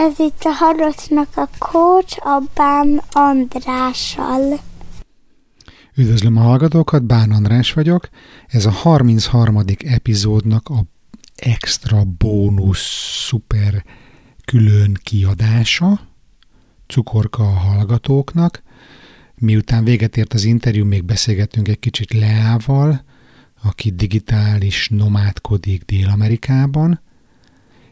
Ez itt a Harocnak a Coach, a Bán Andrással. Üdvözlöm a hallgatókat, Bán András vagyok. Ez a 33. epizódnak a extra bónusz szuper külön kiadása, cukorka a hallgatóknak. Miután véget ért az interjú, még beszélgettünk egy kicsit Leával, aki digitális nomádkodik Dél-Amerikában,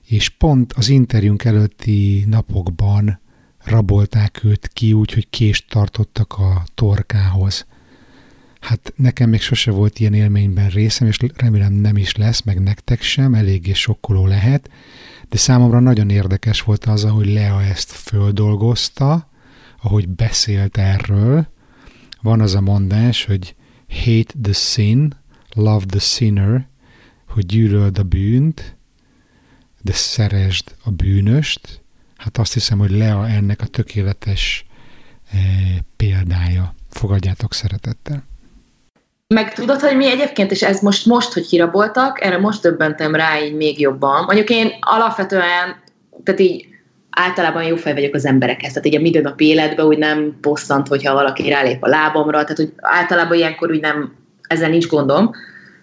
és pont az interjúnk előtti napokban rabolták őt ki, úgyhogy kést tartottak a torkához. Hát nekem még sose volt ilyen élményben részem, és remélem nem is lesz, meg nektek sem, eléggé sokkoló lehet, de számomra nagyon érdekes volt az, ahogy Lea ezt földolgozta, ahogy beszélt erről. Van az a mondás, hogy hate the sin, love the sinner, hogy gyűlöld a bűnt, de szeresd a bűnöst, hát azt hiszem, hogy Lea ennek a tökéletes e, példája. Fogadjátok szeretettel. Meg tudod, hogy mi egyébként, és ez most, most hogy kiraboltak, erre most döbbentem rá így még jobban. Mondjuk én alapvetően, tehát így általában jó fej vagyok az emberekhez, tehát így a mindennapi életben úgy nem bosszant, hogyha valaki rálép a lábamra, tehát hogy általában ilyenkor úgy nem, ezzel nincs gondom,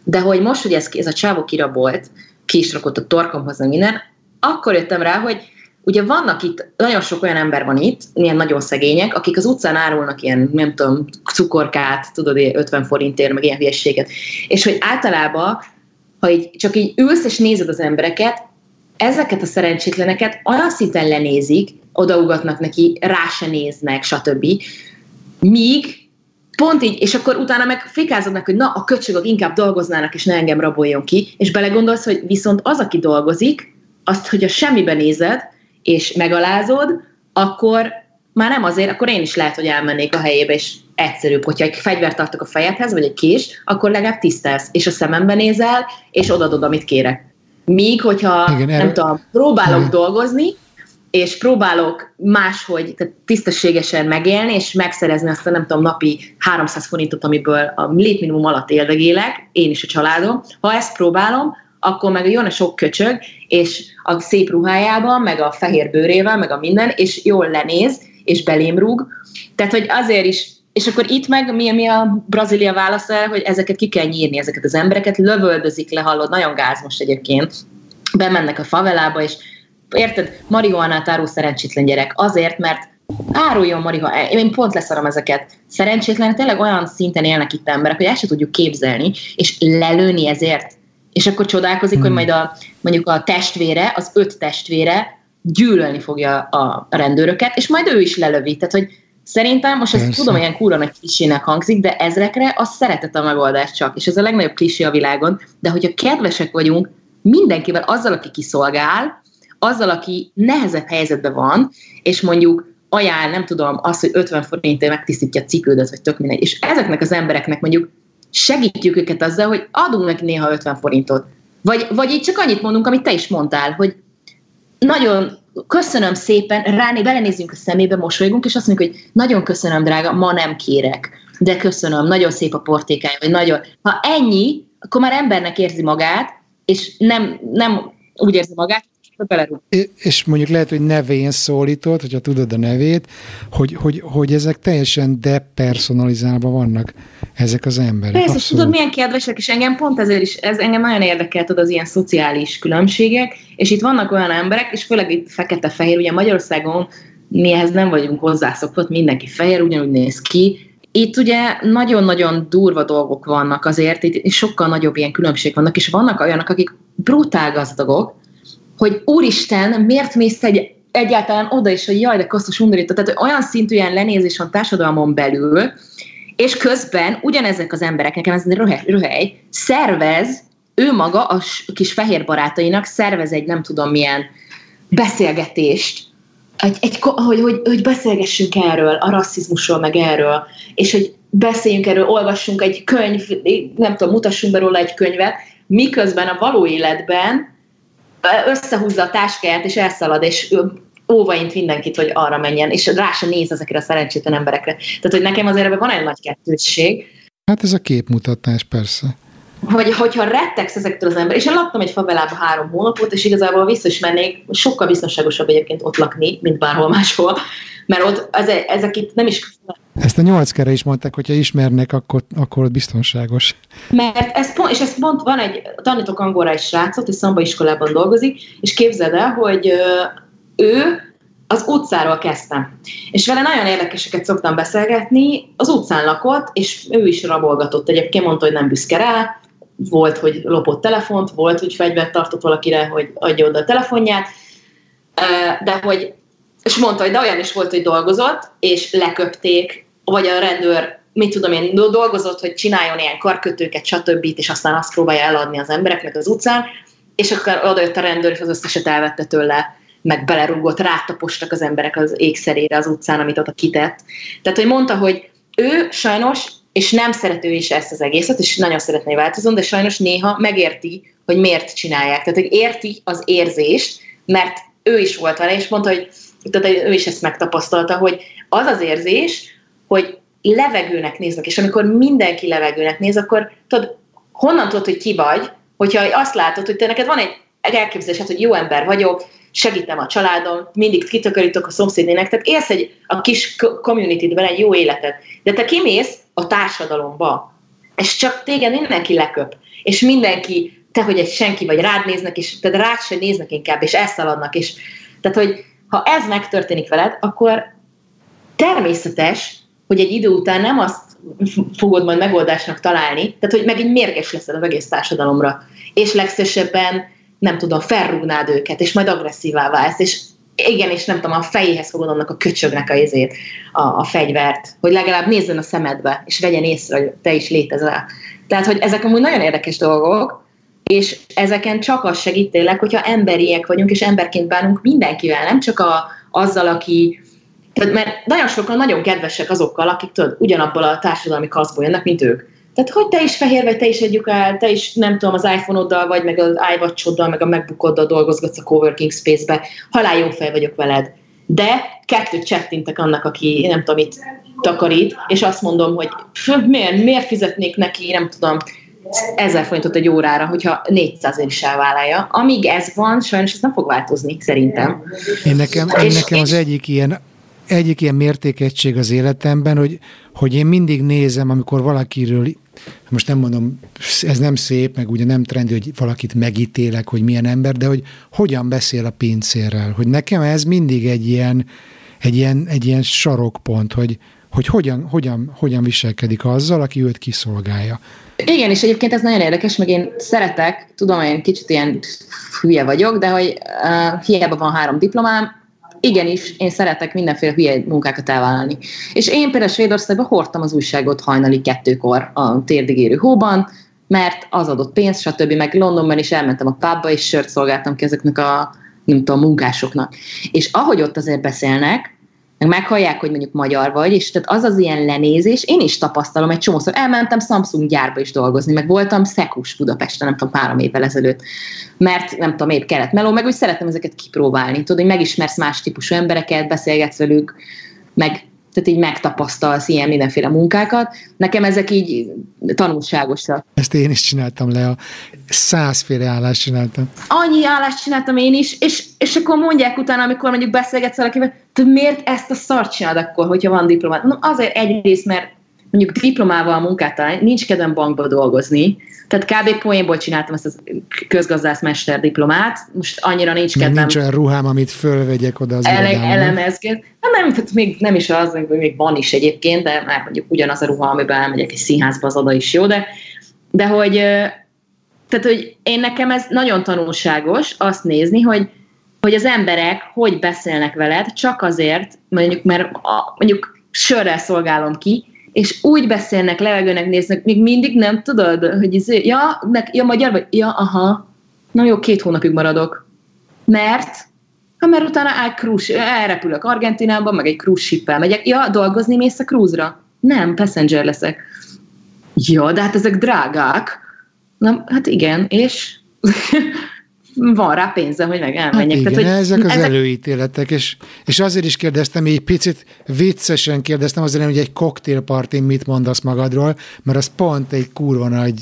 de hogy most, hogy ez, ez a csávó kirabolt, ki is a torkomhoz, minden, akkor jöttem rá, hogy ugye vannak itt, nagyon sok olyan ember van itt, ilyen nagyon szegények, akik az utcán árulnak ilyen, nem tudom, cukorkát, tudod, 50 forintért, meg ilyen hülyességet. És hogy általában, ha így, csak így ülsz és nézed az embereket, ezeket a szerencsétleneket olyan szinten lenézik, odaugatnak neki, rá se néznek, stb. Míg pont így, és akkor utána meg fikázodnak, hogy na, a köcsögök inkább dolgoznának, és ne engem raboljon ki, és belegondolsz, hogy viszont az, aki dolgozik, azt, hogy a semmibe nézed, és megalázod, akkor már nem azért, akkor én is lehet, hogy elmennék a helyébe, és egyszerűbb, hogyha egy fegyvert tartok a fejedhez, vagy egy kés, akkor legalább tisztelsz, és a szemembe nézel, és odadod, amit kérek. Míg, hogyha Igen, nem erő... tudom, próbálok Igen. dolgozni, és próbálok máshogy tehát tisztességesen megélni, és megszerezni azt a nem tudom, napi 300 forintot, amiből a létminimum alatt éldegélek, én is a családom. Ha ezt próbálom, akkor meg jön a sok köcsög, és a szép ruhájában, meg a fehér bőrével, meg a minden, és jól lenéz, és belém rúg. Tehát, hogy azért is és akkor itt meg mi, mi a Brazília válasz erre, hogy ezeket ki kell nyírni, ezeket az embereket, lövöldözik le, hallod, nagyon gáz most egyébként, bemennek a favelába, és érted, marihuánát árul szerencsétlen gyerek, azért, mert áruljon marihuánát, én pont leszarom ezeket. Szerencsétlen, tényleg olyan szinten élnek itt emberek, hogy ezt se tudjuk képzelni, és lelőni ezért. És akkor csodálkozik, hmm. hogy majd a, mondjuk a testvére, az öt testvére gyűlölni fogja a rendőröket, és majd ő is lelövi. Tehát, hogy Szerintem, most ezt tudom, ilyen kúra nagy klisének hangzik, de ezrekre a szeretet a megoldás csak, és ez a legnagyobb klisé a világon, de hogyha kedvesek vagyunk mindenkivel, azzal, aki kiszolgál, azzal, aki nehezebb helyzetben van, és mondjuk ajánl, nem tudom, azt, hogy 50 forintért megtisztítja a cipődet, vagy tök mindegy. És ezeknek az embereknek mondjuk segítjük őket azzal, hogy adunk neki néha 50 forintot. Vagy, vagy így csak annyit mondunk, amit te is mondtál, hogy nagyon köszönöm szépen, ráné, belenézzünk a szemébe, mosolygunk, és azt mondjuk, hogy nagyon köszönöm, drága, ma nem kérek, de köszönöm, nagyon szép a portékája, vagy nagyon. Ha ennyi, akkor már embernek érzi magát, és nem, nem úgy érzi magát, belerúg. És mondjuk lehet, hogy nevén szólított, hogyha tudod a nevét, hogy, hogy, hogy ezek teljesen depersonalizálva vannak ezek az emberek. Persze, Abszolút. tudod, milyen kedvesek, és engem pont ezért is, ez engem nagyon érdekelt az ilyen szociális különbségek, és itt vannak olyan emberek, és főleg itt fekete-fehér, ugye Magyarországon mi ehhez nem vagyunk hozzászokott, mindenki fehér, ugyanúgy néz ki, itt ugye nagyon-nagyon durva dolgok vannak azért, itt sokkal nagyobb ilyen különbség vannak, és vannak olyanok, akik brutál gazdagok, hogy úristen, miért mész egy, egyáltalán oda is, hogy jaj, de kosztos undorító. Tehát olyan szintű ilyen lenézés van társadalmon belül, és közben ugyanezek az emberek, nekem ez röhely, röhely szervez, ő maga a kis fehér barátainak szervez egy nem tudom milyen beszélgetést, egy, egy, hogy, hogy, hogy beszélgessünk erről, a rasszizmusról, meg erről, és hogy beszéljünk erről, olvassunk egy könyv, nem tudom, mutassunk be róla egy könyvet, miközben a való életben összehúzza a táskáját, és elszalad, és óvaint mindenkit, hogy arra menjen, és rá se néz ezekre a szerencsétlen emberekre. Tehát, hogy nekem azért ebben van egy nagy kettősség. Hát ez a képmutatás, persze. hogy, hogyha rettegsz ezektől az ember, és én laktam egy favelában három hónapot, és igazából vissza is mennék, sokkal biztonságosabb egyébként ott lakni, mint bárhol máshol, mert ott ez, ezek itt nem is... Ezt a nyolc kere is mondták, hogyha ismernek, akkor, akkor biztonságos. Mert ez pont, és ez pont van egy, tanítok angolra egy srácot, és szamba iskolában dolgozik, és képzeld el, hogy ő az utcáról kezdtem. És vele nagyon érdekeseket szoktam beszélgetni, az utcán lakott, és ő is rabolgatott. Egyébként mondta, hogy nem büszke rá, volt, hogy lopott telefont, volt, hogy fegyvert tartott valakire, hogy adja oda a telefonját, de hogy, és mondta, hogy de olyan is volt, hogy dolgozott, és leköpték, vagy a rendőr, mit tudom én, dolgozott, hogy csináljon ilyen karkötőket, stb. és aztán azt próbálja eladni az embereknek az utcán, és akkor oda jött a rendőr, és az összeset elvette tőle, meg belerúgott, rátapostak az emberek az ékszerére az utcán, amit oda kitett. Tehát, hogy mondta, hogy ő sajnos és nem szerető is ezt az egészet, és nagyon szeretné változni, de sajnos néha megérti, hogy miért csinálják. Tehát, hogy érti az érzést, mert ő is volt vele, és mondta, hogy tehát ő is ezt megtapasztalta, hogy az az érzés, hogy levegőnek néznek, és amikor mindenki levegőnek néz, akkor tudod, honnan tudod, hogy ki vagy, hogyha azt látod, hogy te neked van egy elképzelésed, hogy jó ember vagyok, segítem a családom, mindig kitakarítok a szomszédnének, tehát élsz egy, a kis community-ben egy jó életet. De te kimész a társadalomba, és csak téged mindenki leköp, és mindenki, te, hogy egy senki vagy, rád néznek, és te rád se néznek inkább, és elszaladnak, és tehát, hogy ha ez megtörténik veled, akkor természetes, hogy egy idő után nem azt fogod majd megoldásnak találni, tehát, hogy megint mérges leszel az egész társadalomra, és legszívesebben nem tudom, felrúgnád őket, és majd agresszívá válsz, és igen, és nem tudom, a fejéhez fogod annak a köcsögnek a izét, a, a fegyvert, hogy legalább nézzen a szemedbe, és vegyen észre, hogy te is létezel. Tehát, hogy ezek amúgy nagyon érdekes dolgok, és ezeken csak az segít tényleg, hogyha emberiek vagyunk, és emberként bánunk mindenkivel, nem csak a, azzal, aki tehát, mert nagyon sokan nagyon kedvesek azokkal, akik tudod, ugyanabból a társadalmi kaszból jönnek, mint ők. Tehát, hogy te is fehér vagy, te is el, te is nem tudom, az iPhone-oddal vagy, meg az iWatch-oddal, meg a MacBook-oddal dolgozgatsz a coworking space-be, halál jó fej vagyok veled. De kettőt csettintek annak, aki nem tudom, itt takarít, és azt mondom, hogy miért, miért fizetnék neki, nem tudom, ezer forintot egy órára, hogyha 400 is elvállalja. Amíg ez van, sajnos ez nem fog változni, szerintem. Én nekem, én nekem az egyik ilyen egyik ilyen mértékegység az életemben, hogy, hogy én mindig nézem, amikor valakiről most nem mondom, ez nem szép, meg ugye nem trendi, hogy valakit megítélek, hogy milyen ember, de hogy hogyan beszél a pincérrel. Hogy nekem ez mindig egy ilyen, egy ilyen, egy ilyen sarokpont, hogy, hogy hogyan, hogyan, hogyan viselkedik azzal, aki őt kiszolgálja. Igen, és egyébként ez nagyon érdekes, meg én szeretek, tudom, én kicsit ilyen hülye vagyok, de hogy uh, hiába van három diplomám, igenis, én szeretek mindenféle hülye munkákat elvállalni. És én például Svédországban hordtam az újságot hajnali kettőkor a térdigérő hóban, mert az adott pénzt, stb. Meg Londonban is elmentem a pubba, és sört szolgáltam ki ezeknek a, nem tudom, munkásoknak. És ahogy ott azért beszélnek, meg meghallják, hogy mondjuk magyar vagy, és tehát az az ilyen lenézés, én is tapasztalom egy csomószor. Elmentem Samsung gyárba is dolgozni, meg voltam szekus Budapesten, nem tudom, három évvel ezelőtt, mert nem tudom, épp kellett meló, meg úgy szeretem ezeket kipróbálni. Tudod, hogy megismersz más típusú embereket, beszélgetsz velük, meg tehát így megtapasztalsz ilyen mindenféle munkákat. Nekem ezek így tanulságosak. Ezt én is csináltam le, a százféle állást csináltam. Annyi állást csináltam én is, és, és akkor mondják utána, amikor mondjuk beszélgetsz valakivel, te miért ezt a szart csinálod akkor, hogyha van diplomát? Mondom, azért egyrészt, mert mondjuk diplomával munkát találni, nincs kedvem bankba dolgozni, tehát kb. poénból csináltam ezt a közgazdászmester diplomát, most annyira nincs kedvem. nincs olyan ruhám, amit fölvegyek oda az ele- elemezget. Hát nem, tehát még nem is az, hogy még van is egyébként, de már mondjuk ugyanaz a ruha, amiben elmegyek egy színházba, az oda is jó, de, de hogy, tehát, hogy én nekem ez nagyon tanulságos azt nézni, hogy, hogy az emberek hogy beszélnek veled, csak azért, mondjuk, mert a, mondjuk sörrel szolgálom ki, és úgy beszélnek, levegőnek néznek, még mindig nem tudod, hogy izé, ja, meg, ja, magyar vagy, ja, aha, na jó, két hónapig maradok. Mert, ha mert utána el cruise, elrepülök Argentinába, meg egy cruise megyek, ja, dolgozni mész a cruise-ra? Nem, passenger leszek. Ja, de hát ezek drágák. Na, hát igen, és van rá pénzem, hogy meg elmenjek. Hát igen, Tehát, hogy ezek az ezek... előítéletek, és, és azért is kérdeztem, egy picit viccesen kérdeztem azért, hogy egy koktélpartin mit mondasz magadról, mert az pont egy kurva nagy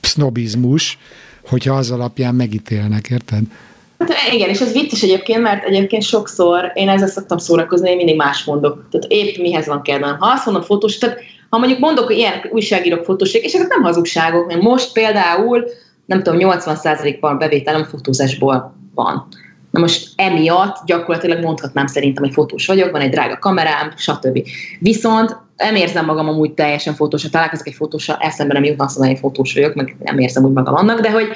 sznobizmus, hogyha az alapján megítélnek, érted? Hát igen, és ez vicces egyébként, mert egyébként sokszor én ezzel szoktam szórakozni, én mindig más mondok. Tehát épp mihez van kedvem. Ha azt mondom fotós, tehát ha mondjuk mondok, hogy ilyen újságírók fotóség, és ezek nem hazugságok, mert most például, nem tudom, 80%-ban bevételem fotózásból van. Na most emiatt gyakorlatilag mondhatnám szerintem, hogy fotós vagyok, van egy drága kamerám, stb. Viszont nem érzem magam amúgy teljesen fotós, ha találkozok egy fotóssal, eszembe nem jutna azt mondani, hogy fotós vagyok, meg nem érzem úgy magam annak, de hogy,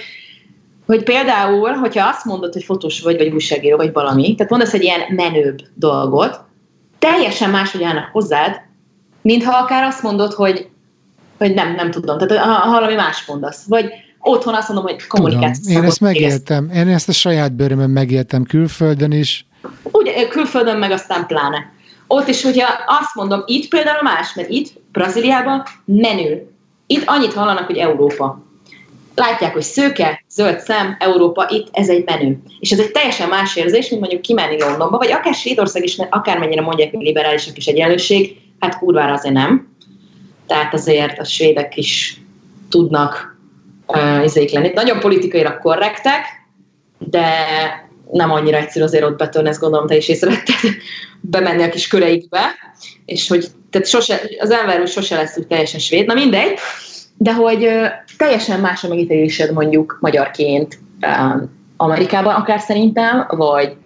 hogy például, hogyha azt mondod, hogy fotós vagy, vagy újságíró, vagy valami, tehát mondasz egy ilyen menőbb dolgot, teljesen máshogy állnak hozzád, mintha akár azt mondod, hogy, hogy nem, nem tudom, tehát ha valami más mondasz, vagy otthon azt mondom, hogy kommunikáció. Én ezt megéltem, én ezt a saját bőrömön megéltem külföldön is. Ugye, külföldön meg aztán pláne. Ott is, hogyha azt mondom, itt például más, mert itt, Brazíliában menő. Itt annyit hallanak, hogy Európa. Látják, hogy szőke, zöld szem, Európa, itt ez egy menő. És ez egy teljesen más érzés, mint mondjuk kimenni Londonba, vagy akár Svédország is, mert akármennyire mondják, hogy liberálisak is egyenlőség, hát kurvára azért nem. Tehát azért a svédek is tudnak uh, izék lenni. Nagyon politikailag korrektek, de nem annyira egyszerű azért ott betörni, ezt gondolom, te is észrevetted, bemenni a kis köreikbe, és hogy tehát sose, az ember úgy sose lesz úgy teljesen svéd, na mindegy, de hogy teljesen más a megítélésed mondjuk magyarként uh, Amerikában akár szerintem, vagy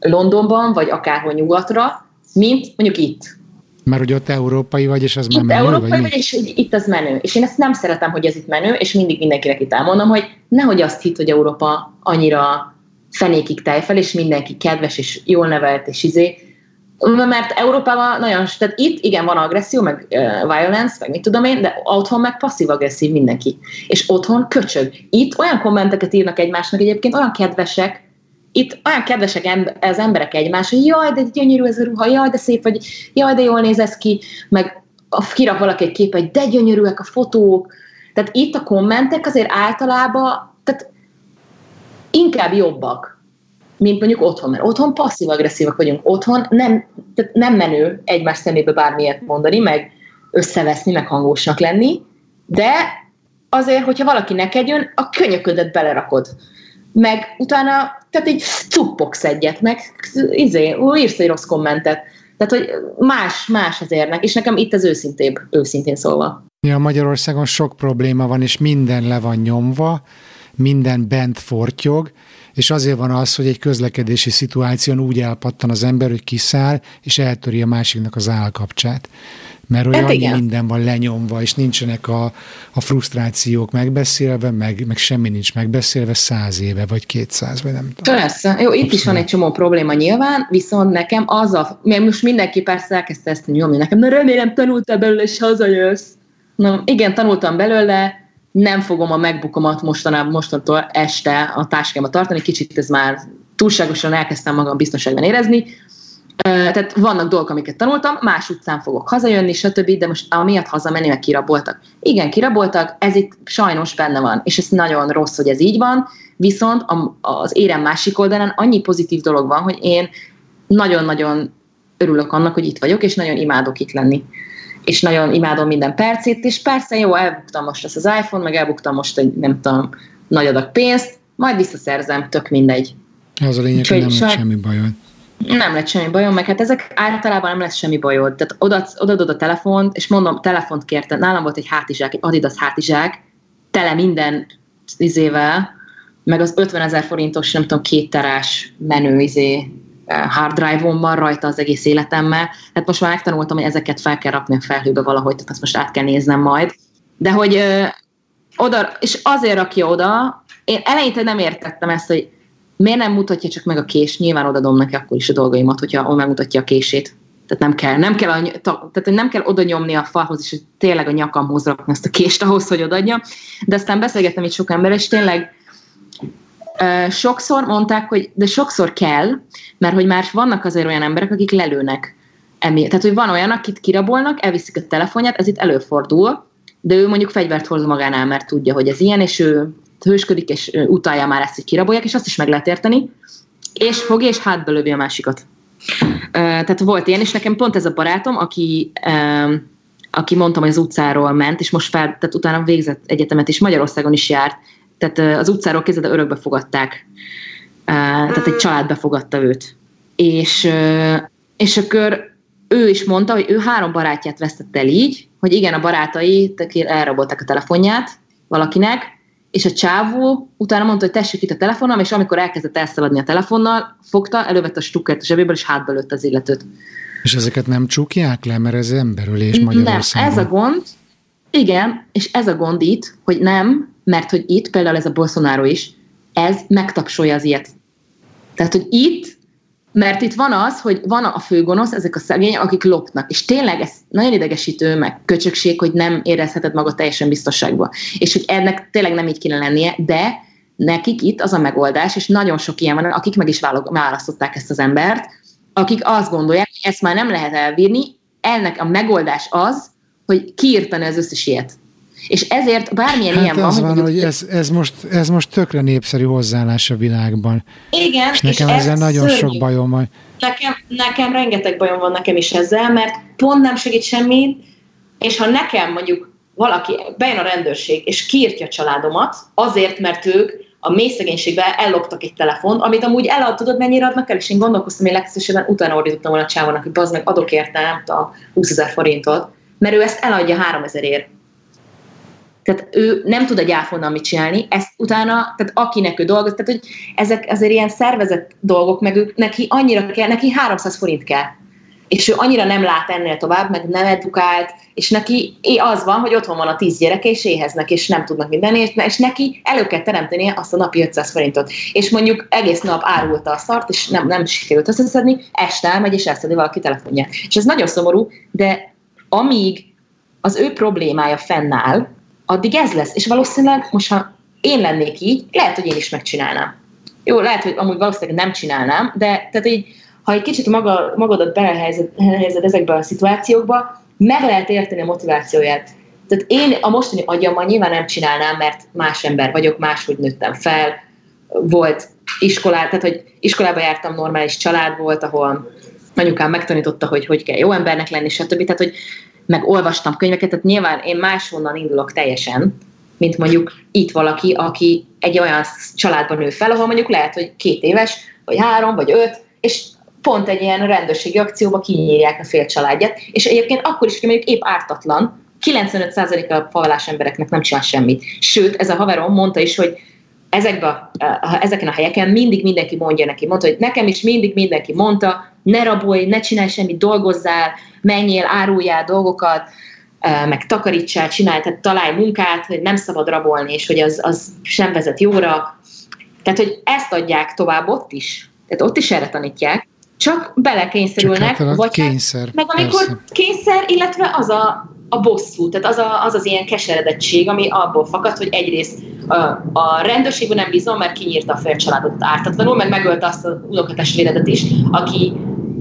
Londonban, vagy akárhol nyugatra, mint mondjuk itt. Mert hogy ott európai vagy, és az már menő, európai vagy, vagy és itt az menő. És én ezt nem szeretem, hogy ez itt menő, és mindig mindenkinek itt elmondom, hogy nehogy azt hitt, hogy Európa annyira fenékig tejfel, és mindenki kedves, és jól nevelt, és izé. Mert Európában nagyon, tehát itt igen, van agresszió, meg uh, violence, meg mit tudom én, de otthon meg passzív-agresszív mindenki. És otthon köcsög. Itt olyan kommenteket írnak egymásnak egyébként, olyan kedvesek, itt olyan kedvesek az emberek egymás, hogy jaj, de gyönyörű ez a ruha, jaj, de szép vagy, jaj, de jól néz ez ki, meg kirak valaki egy képet, hogy de gyönyörűek a fotók. Tehát itt a kommentek azért általában, tehát inkább jobbak, mint mondjuk otthon, mert otthon passzív-agresszívak vagyunk. Otthon nem, tehát nem menő egymás szemébe bármilyet mondani, meg összeveszni, meg hangosnak lenni, de azért, hogyha valaki neked jön, a könyöködet belerakod meg utána, tehát így cuppogsz egyet, meg izé, írsz egy rossz kommentet. Tehát, hogy más, más az érnek, és nekem itt az őszintébb, őszintén szólva. Ja, Magyarországon sok probléma van, és minden le van nyomva, minden bent fortyog, és azért van az, hogy egy közlekedési szituáción úgy elpattan az ember, hogy kiszáll, és eltöri a másiknak az állkapcsát mert olyan hát annyi minden van lenyomva, és nincsenek a, a frusztrációk megbeszélve, meg, meg semmi nincs megbeszélve száz éve, vagy kétszáz, vagy nem tudom. Persze. Jó, itt Abszolút. is van egy csomó probléma nyilván, viszont nekem az a, mert most mindenki persze elkezdte ezt nyomni nekem, na remélem tanultál belőle, és hazajössz. Na igen, tanultam belőle, nem fogom a megbukomat mostanában, mostantól este a táskámat tartani, kicsit ez már túlságosan elkezdtem magam biztonságban érezni, tehát vannak dolgok, amiket tanultam, más utcán fogok hazajönni, stb., de most amiatt hazamenni, meg kiraboltak. Igen, kiraboltak, ez itt sajnos benne van, és ez nagyon rossz, hogy ez így van, viszont az érem másik oldalán annyi pozitív dolog van, hogy én nagyon-nagyon örülök annak, hogy itt vagyok, és nagyon imádok itt lenni. És nagyon imádom minden percét, és persze jó, elbuktam most ezt az iPhone, meg elbuktam most egy, nem tudom, nagy adag pénzt, majd visszaszerzem, tök mindegy. Az a lényeg, hogy nem saj... semmi bajod. Nem lett semmi bajom, meg hát ezek általában nem lesz semmi bajod. Tehát odaadod oda a telefont, és mondom, telefont kérte. Nálam volt egy hátizsák, egy Adidas hátizsák, tele minden izével, meg az 50 ezer forintos, nem tudom, két terás menő izé, hard drive-on van rajta az egész életemmel. Hát most már megtanultam, hogy ezeket fel kell rakni a felhőbe valahogy, tehát azt most át kell néznem majd. De hogy oda, és azért rakja oda, én eleinte nem értettem ezt, hogy miért nem mutatja csak meg a kés? Nyilván odadom neki akkor is a dolgaimat, hogyha megmutatja a kését. Tehát nem kell, nem kell, a, tehát nem kell oda nyomni a falhoz, és tényleg a nyakamhoz rakni ezt a kést ahhoz, hogy odadja. De aztán beszélgettem itt sok ember, és tényleg sokszor mondták, hogy de sokszor kell, mert hogy már vannak azért olyan emberek, akik lelőnek emiatt. Tehát, hogy van olyan, akit kirabolnak, elviszik a telefonját, ez itt előfordul, de ő mondjuk fegyvert hoz magánál, mert tudja, hogy ez ilyen, és ő hősködik, és utálja már ezt, hogy kirabolják, és azt is meg lehet érteni, és fogja, és hátba lövi a másikat. Tehát volt ilyen, és nekem pont ez a barátom, aki aki mondtam, hogy az utcáról ment, és most fel, tehát utána végzett egyetemet, és Magyarországon is járt, tehát az utcáról kezdve örökbe fogadták. Tehát egy család befogadta őt. És, és akkor ő is mondta, hogy ő három barátját vesztette el így, hogy igen, a barátai elrabolták a telefonját valakinek, és a csávó utána mondta, hogy tessék itt a telefonom, és amikor elkezdett elszaladni a telefonnal, fogta, elővette a stukkert a zsebéből, és hátba lőtt az illetőt. És ezeket nem csukják le, mert ez emberülés Magyarországon. Nem, ez a gond, igen, és ez a gond itt, hogy nem, mert hogy itt, például ez a Bolsonaro is, ez megtapsolja az ilyet. Tehát, hogy itt mert itt van az, hogy van a főgonosz, ezek a szegények, akik lopnak. És tényleg ez nagyon idegesítő, meg köcsökség, hogy nem érezheted magad teljesen biztonságban. És hogy ennek tényleg nem így kéne lennie, de nekik itt az a megoldás, és nagyon sok ilyen van, akik meg is választották ezt az embert, akik azt gondolják, hogy ezt már nem lehet elbírni, ennek a megoldás az, hogy kiírtani az összes ilyet. És ezért bármilyen hát ilyen az van, van hogy ez, ez, most, ez most tökre népszerű hozzáállás a világban. Igen, és nekem és ezzel nagyon szörnyű. sok bajom van. Nekem, nekem rengeteg bajom van nekem is ezzel, mert pont nem segít semmit, és ha nekem mondjuk valaki, bejön a rendőrség, és kiírtja a családomat, azért, mert ők a mély szegénységben elloptak egy telefont, amit amúgy eladod, tudod, mennyire adnak el, és én gondolkoztam, hogy legszívesebben utána ordítottam volna a csávónak, hogy bazd meg, adok érte, nem a 20 ezer forintot, mert ő ezt eladja 3000 ért tehát ő nem tud a gyáfonnan mit csinálni, ezt utána, tehát akinek ő dolgoz, tehát hogy ezek azért ilyen szervezett dolgok, meg ők, neki annyira kell, neki 300 forint kell. És ő annyira nem lát ennél tovább, meg nem edukált, és neki az van, hogy otthon van a tíz gyereke, és éheznek, és nem tudnak minden, és neki elő kell teremteni azt a napi 500 forintot. És mondjuk egész nap árulta a szart, és nem, nem sikerült összeszedni, este elmegy, és elszedi valaki telefonját. És ez nagyon szomorú, de amíg az ő problémája fennáll, addig ez lesz. És valószínűleg most, ha én lennék így, lehet, hogy én is megcsinálnám. Jó, lehet, hogy amúgy valószínűleg nem csinálnám, de tehát így, ha egy kicsit maga, magadat belehelyezed ezekbe a szituációkba, meg lehet érteni a motivációját. Tehát én a mostani agyammal nyilván nem csinálnám, mert más ember vagyok, máshogy nőttem fel, volt iskolá, tehát hogy iskolába jártam, normális család volt, ahol anyukám megtanította, hogy hogy kell jó embernek lenni, stb. Tehát, hogy meg olvastam könyveket, tehát nyilván én máshonnan indulok teljesen, mint mondjuk itt valaki, aki egy olyan családban nő fel, ahol mondjuk lehet, hogy két éves, vagy három, vagy öt, és pont egy ilyen rendőrségi akcióba kinyírják a fél családját, és egyébként akkor is, hogy mondjuk épp ártatlan, 95%-a a embereknek nem csinál semmit. Sőt, ez a haverom mondta is, hogy ezekbe, ezeken a helyeken mindig mindenki mondja neki, mondta, hogy nekem is mindig mindenki mondta, ne rabolj, ne csinálj semmit, dolgozzál, menjél, áruljál dolgokat, meg takarítsál, csinálj, tehát találj munkát, hogy nem szabad rabolni, és hogy az, az sem vezet jóra. Tehát, hogy ezt adják tovább ott is. Tehát ott is erre tanítják, csak belekényszerülnek. Csak hát vagy kényszer. Hát, meg amikor persze. kényszer, illetve az a, a bosszú, tehát az, a, az az ilyen keseredettség, ami abból fakad, hogy egyrészt a, a rendőrségben nem bízom, mert kinyírta a félcsaládot ártatlanul, meg megölte azt a unokatestvéredet is, aki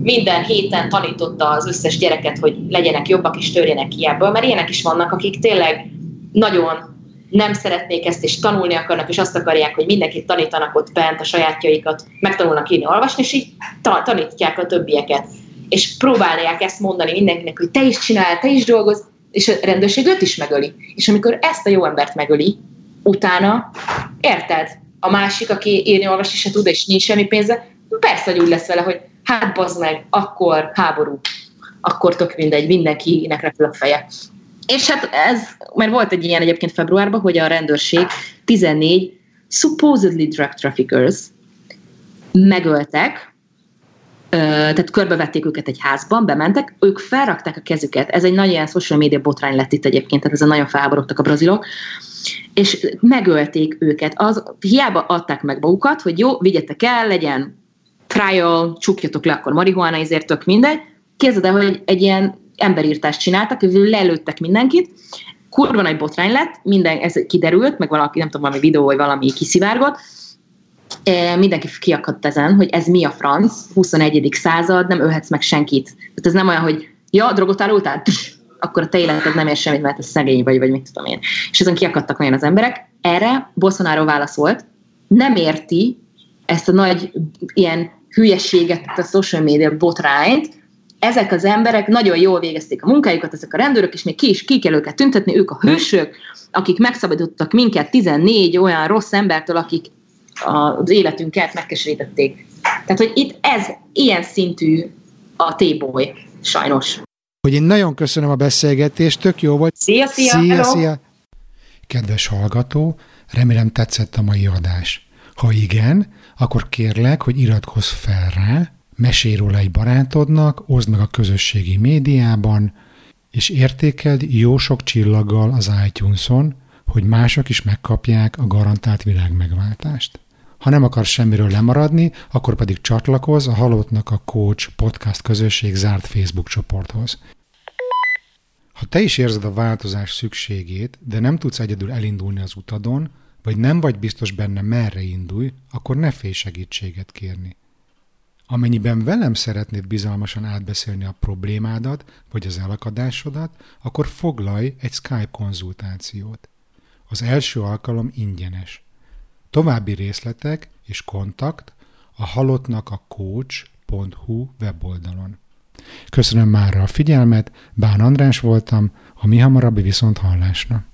minden héten tanította az összes gyereket, hogy legyenek jobbak és törjenek ki ebből, mert ilyenek is vannak, akik tényleg nagyon nem szeretnék ezt, és tanulni akarnak, és azt akarják, hogy mindenkit tanítanak ott bent a sajátjaikat, megtanulnak írni, olvasni, és így tanítják a többieket. És próbálják ezt mondani mindenkinek, hogy te is csinál, te is dolgoz, és a rendőrség őt is megöli. És amikor ezt a jó embert megöli, utána, érted? A másik, aki írni, olvasni se tud, és nincs semmi pénze, persze, hogy úgy lesz vele, hogy hát bazd meg, akkor háború, akkor tök mindegy, mindenkinek repül a feje. És hát ez, mert volt egy ilyen egyébként februárban, hogy a rendőrség 14 supposedly drug traffickers megöltek, tehát körbevették őket egy házban, bementek, ők felrakták a kezüket, ez egy nagy ilyen social media botrány lett itt egyébként, tehát ezen nagyon felháborodtak a brazilok, és megölték őket. Az, hiába adták meg magukat, hogy jó, vigyetek el, legyen trial, csukjatok le akkor marihuana, ezért tök mindegy. Képzeld el, hogy egy ilyen emberírtást csináltak, ők lelőttek mindenkit, kurva nagy botrány lett, minden, ez kiderült, meg valaki, nem tudom, valami videó, vagy valami kiszivárgott, e, mindenki kiakadt ezen, hogy ez mi a franc, 21. század, nem ölhetsz meg senkit. Tehát ez nem olyan, hogy ja, drogot árultál? akkor a te életed nem ér semmit, mert ez szegény vagy, vagy mit tudom én. És ezen kiakadtak nagyon az emberek. Erre Bolsonaro válaszolt, nem érti ezt a nagy ilyen hülyeséget, a social media botrányt, ezek az emberek nagyon jól végezték a munkájukat, ezek a rendőrök, és még ki is ki kell őket tüntetni, ők a hősök, akik megszabadítottak minket 14 olyan rossz embertől, akik az életünket megkeserítették. Tehát, hogy itt ez ilyen szintű a T-boy, sajnos. Hogy én nagyon köszönöm a beszélgetést, tök jó volt. Szia, szia, szia, hello. szia. Kedves hallgató, remélem tetszett a mai adás. Ha igen, akkor kérlek, hogy iratkozz fel rá, mesélj róla egy barátodnak, oszd meg a közösségi médiában, és értékeld jó sok csillaggal az iTunes-on, hogy mások is megkapják a garantált világmegváltást. Ha nem akarsz semmiről lemaradni, akkor pedig csatlakozz a Halottnak a Coach podcast közösség zárt Facebook csoporthoz. Ha te is érzed a változás szükségét, de nem tudsz egyedül elindulni az utadon, vagy nem vagy biztos benne merre indulj, akkor ne félj segítséget kérni. Amennyiben velem szeretnéd bizalmasan átbeszélni a problémádat, vagy az elakadásodat, akkor foglalj egy Skype konzultációt. Az első alkalom ingyenes. További részletek és kontakt a halottnak a coach.hu weboldalon. Köszönöm már a figyelmet, Bán András voltam, a mi hamarabbi viszont hallásra.